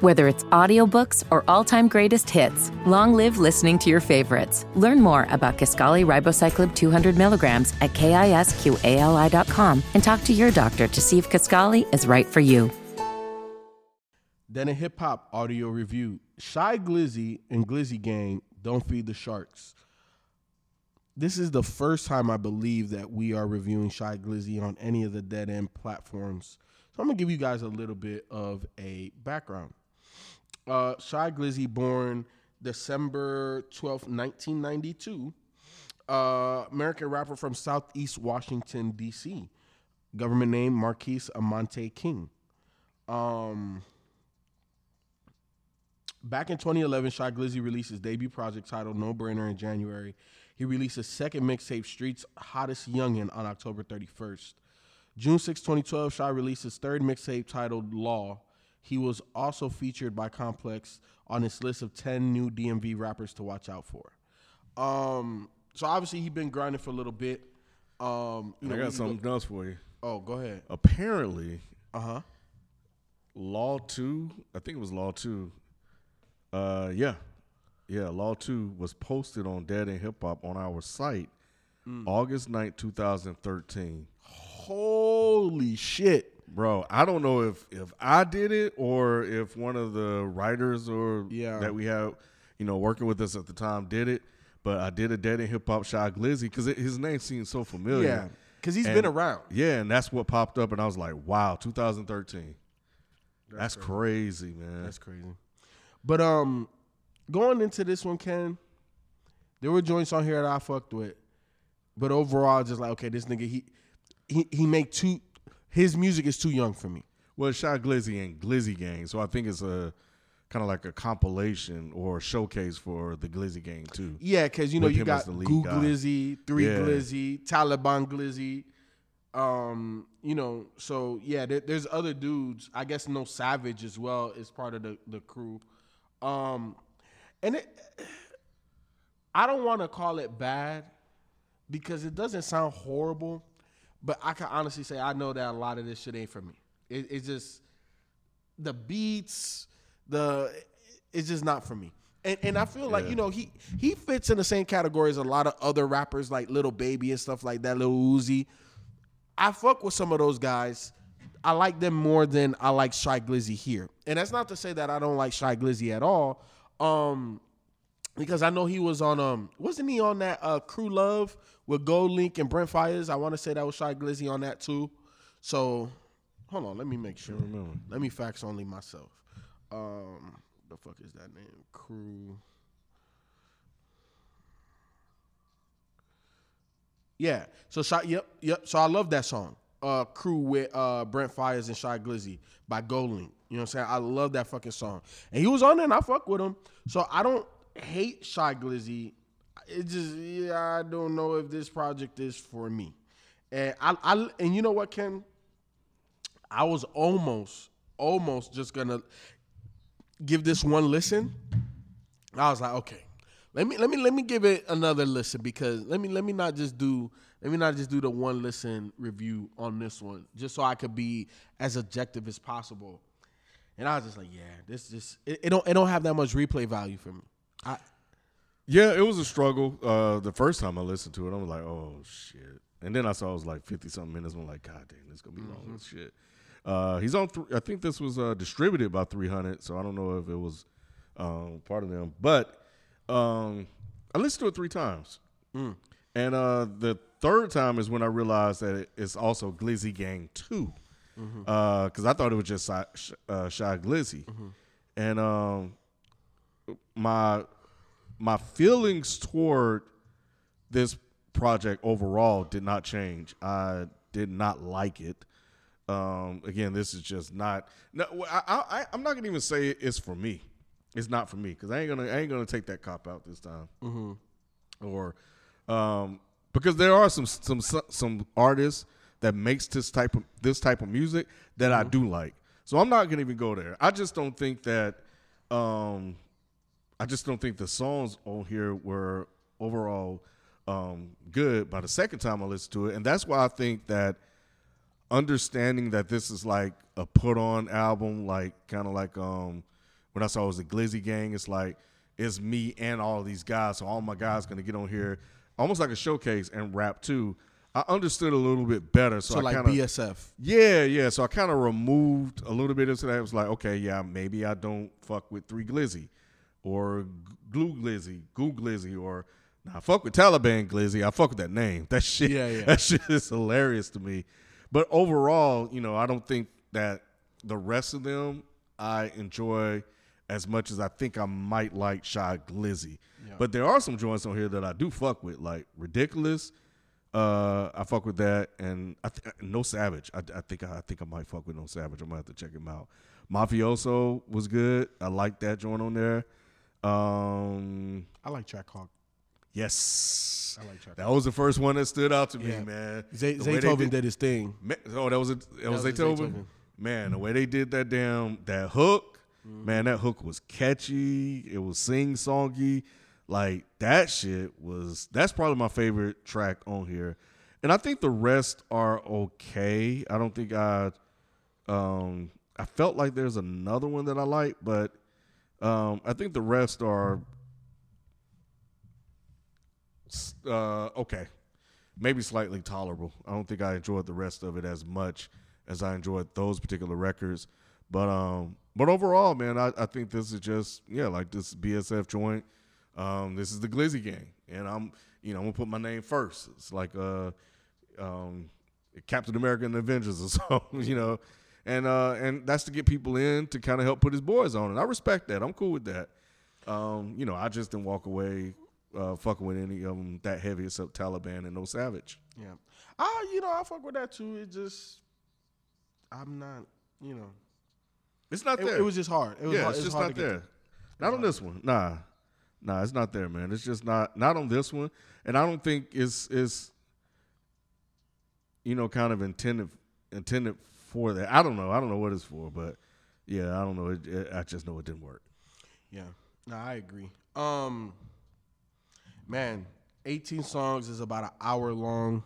Whether it's audiobooks or all-time greatest hits, long live listening to your favorites. Learn more about Kisqali Ribociclib 200 milligrams at kisqali.com and talk to your doctor to see if Kisqali is right for you. Then a hip hop audio review. Shy Glizzy and Glizzy Gang don't feed the sharks. This is the first time I believe that we are reviewing Shy Glizzy on any of the dead end platforms. So I'm gonna give you guys a little bit of a background. Uh, Shy Glizzy, born December 12th, 1992. Uh, American rapper from Southeast Washington, D.C. Government name Marquise Amonte King. Um, back in 2011, Shy Glizzy released his debut project titled No Brainer in January. He released his second mixtape, Streets Hottest Youngin, on October 31st. June 6, 2012, Shy released his third mixtape titled Law. He was also featured by Complex on his list of 10 new DMV rappers to watch out for. Um, so obviously he's been grinding for a little bit. Um, you I know, got something else for you. Oh, go ahead. Apparently, Uh huh. Law Two, I think it was Law Two. Uh, yeah, yeah, Law Two was posted on Dead End Hip Hop on our site, Mm. August 9th, 2013. Holy shit. Bro, I don't know if if I did it or if one of the writers or Yeah. that we have, you know, working with us at the time did it. But I did a Dead End Hip Hop Shy Glizzy because his name seems so familiar. Yeah. Because he's And- been around. Yeah, and that's what popped up, and I was like, "Wow, 2013. That's, crazy. man." That's crazy. But um, going into this one, Ken, there were joints on here that I fucked with, but overall, just like okay, this nigga he he he make too his music is too young for me. well, Shy Glizzy and Glizzy Gang, so I think it's a kind of like a compilation or a showcase for the Glizzy Gang too. Yeah, because you know With you got Goo guy. Glizzy, Three Yeah. Glizzy, Taliban Glizzy. Um, you know, so yeah, there, there's other dudes. I guess No Savage as well is part of the the crew. Um, and it, I don't want to call it bad because it doesn't sound horrible, but I can honestly say I know that a lot of this shit ain't for me. It, it's just the beats, the it's just not for me. And and I feel like you know he he fits in the same category as a lot of other rappers like Lil Baby and stuff like that, Lil Uzi. I fuck with some of those guys. I like them more than I like Shy Glizzy here. And that's not to say that I don't like Shy Glizzy at all. Um because I know he was on um wasn't he on that uh Crew Love with GoldLink and Brent Faiyaz? I want to say that was Shy Glizzy on that too. So hold on, let me make sure. Let me fax only myself. Um the fuck is that name? Crew. Yeah. So Shy, yep, yep. So I love that song. Uh Crew with uh Brent Faiyaz and Shy Glizzy by GoldLink. You know what I'm saying? I love that fucking song. And he was on there and I fuck with him. So I don't hate Shy Glizzy. It just yeah, I don't know if this project is for me. And I, I and you know what, Ken? I was almost, almost just gonna give this one listen. I was like, okay, let me let me let me give it another listen because let me let me not just do let me not just do the one listen review on this one just so I could be as objective as possible. And I was just like, yeah, this just it, it don't it don't have that much replay value for me. I Yeah, it was a struggle. Uh, the first time I listened to it, I was like, "Oh shit!" And then I saw it was like fifty something minutes. I'm like, "God damn, this is gonna be long as shit." Uh, he's on. Th- I think this was uh, distributed by 300, so I don't know if it was um, part of them. But um, I listened to it three times, and uh, the third time is when I realized that it- it's also Glizzy Gang 2 because I thought it was just Shy, Sh- uh, Shy Glizzy, and um, my my feelings toward this project overall did not change. I did not like it. Um, again, this is just not. No, I, I, I'm not gonna even say it's for me. It's not for me because I ain't gonna I ain't gonna take that cop out this time. Mm-hmm. Or, um, because there are some some some artists that makes this type of this type of music that mm-hmm. I do like. So I'm not gonna even go there. I just don't think that. Um, I just don't think the songs on here were overall um, good by the second time I listened to it, and that's why I think that understanding that this is like a put on album, like kind of like um, when I saw it was a Glizzy Gang, it's like it's me and all these guys, so all my guys gonna get on here, almost like a showcase and rap too. I understood a little bit better, so, so I like kinda, BSF. Yeah, yeah. So I kind of removed a little bit into that. It was like, okay, yeah, maybe I don't fuck with Three Glizzy, or Glue Glizzy, Goo Glizzy, or now I fuck with Taliban Glizzy. I fuck with that name. That shit. Yeah, yeah. That shit is hilarious to me. But overall, you know, I don't think that the rest of them I enjoy as much as I think I might like Shy Glizzy. Yeah. But there are some joints on here that I do fuck with, like Ridiculous. Uh, I fuck with that, and I th- No Savage. I, I think I, I, think I might fuck with No Savage. I'm gonna have to check him out. Mafioso was good. I like that joint on there. Um, I like Trackhawk. Yes, I like Trackhawk. That was the first one that stood out to me, yeah. man. Z- Zaytoven did, did, his thing. oh, that was a, that, that was, was Zaytoven. Man, the way they did that damn that hook Mm-hmm. Man, that hook was catchy. It was sing songy. Like that shit was that's probably my favorite track on here. And I think the rest are okay. I don't think I um I felt like there's another one that I like, but um I think the rest are uh okay. Maybe slightly tolerable. I don't think I enjoyed the rest of it as much as I enjoyed those particular records. But um but overall, man, I, I think this is just yeah, like this BSF joint. Um, this is the Glizzy gang, and I'm you know I'm gonna put my name first. It's like uh, um, Captain America and the Avengers or something, you know, and uh, and that's to get people in to kind of help put his boys on, and I respect that. I'm cool with that. Um, you know, I just didn't walk away uh, fucking with any of them that heavy except Taliban and No Savage. Yeah, I you know I fuck with that too. It just I'm not you know it's not there. It, was just hard. It was yeah, hard, it's just not there. Not on this one. Nah, nah, it's not there, man. It's just not not on this one, and I don't think it's it's you know kind of intended intended for that. I don't know. I don't know what it's for, but yeah, I don't know. It, it, I just know it didn't work. Yeah, no, I agree. Um, man, eighteen songs is about an hour long.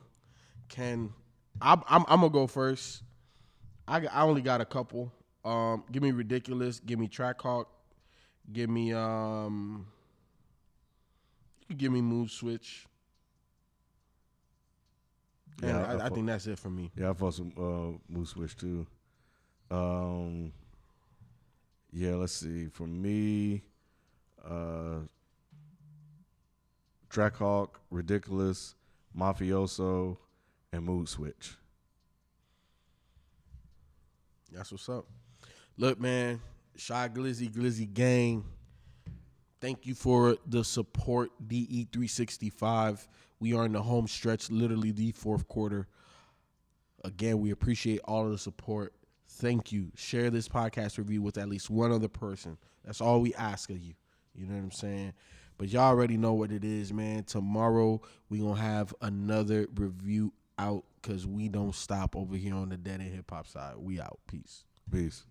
Can I'm I'm, I'm gonna go first. I I only got a couple. Um, give me ridiculous. Give me track hawk. Give me um. Give me mood switch. Yeah, I, I, I, think that's it for me. Yeah, I fought some uh, mood switch too. Um, yeah, let's see. For me, uh, Trackhawk, ridiculous, mafioso, and mood switch. That's what's up. Look, man, Shy Glizzy, Glizzy Gang. Thank you for the support, DE365. We are in the home stretch, literally the fourth quarter. Again, we appreciate all of the support. Thank you. Share this podcast review with at least one other person. That's all we ask of you. You know what I'm saying? But y'all already know what it is, man. Tomorrow we gonna have another review out because we don't stop over here on the Dead End Hip Hop side. We out. Peace. Peace.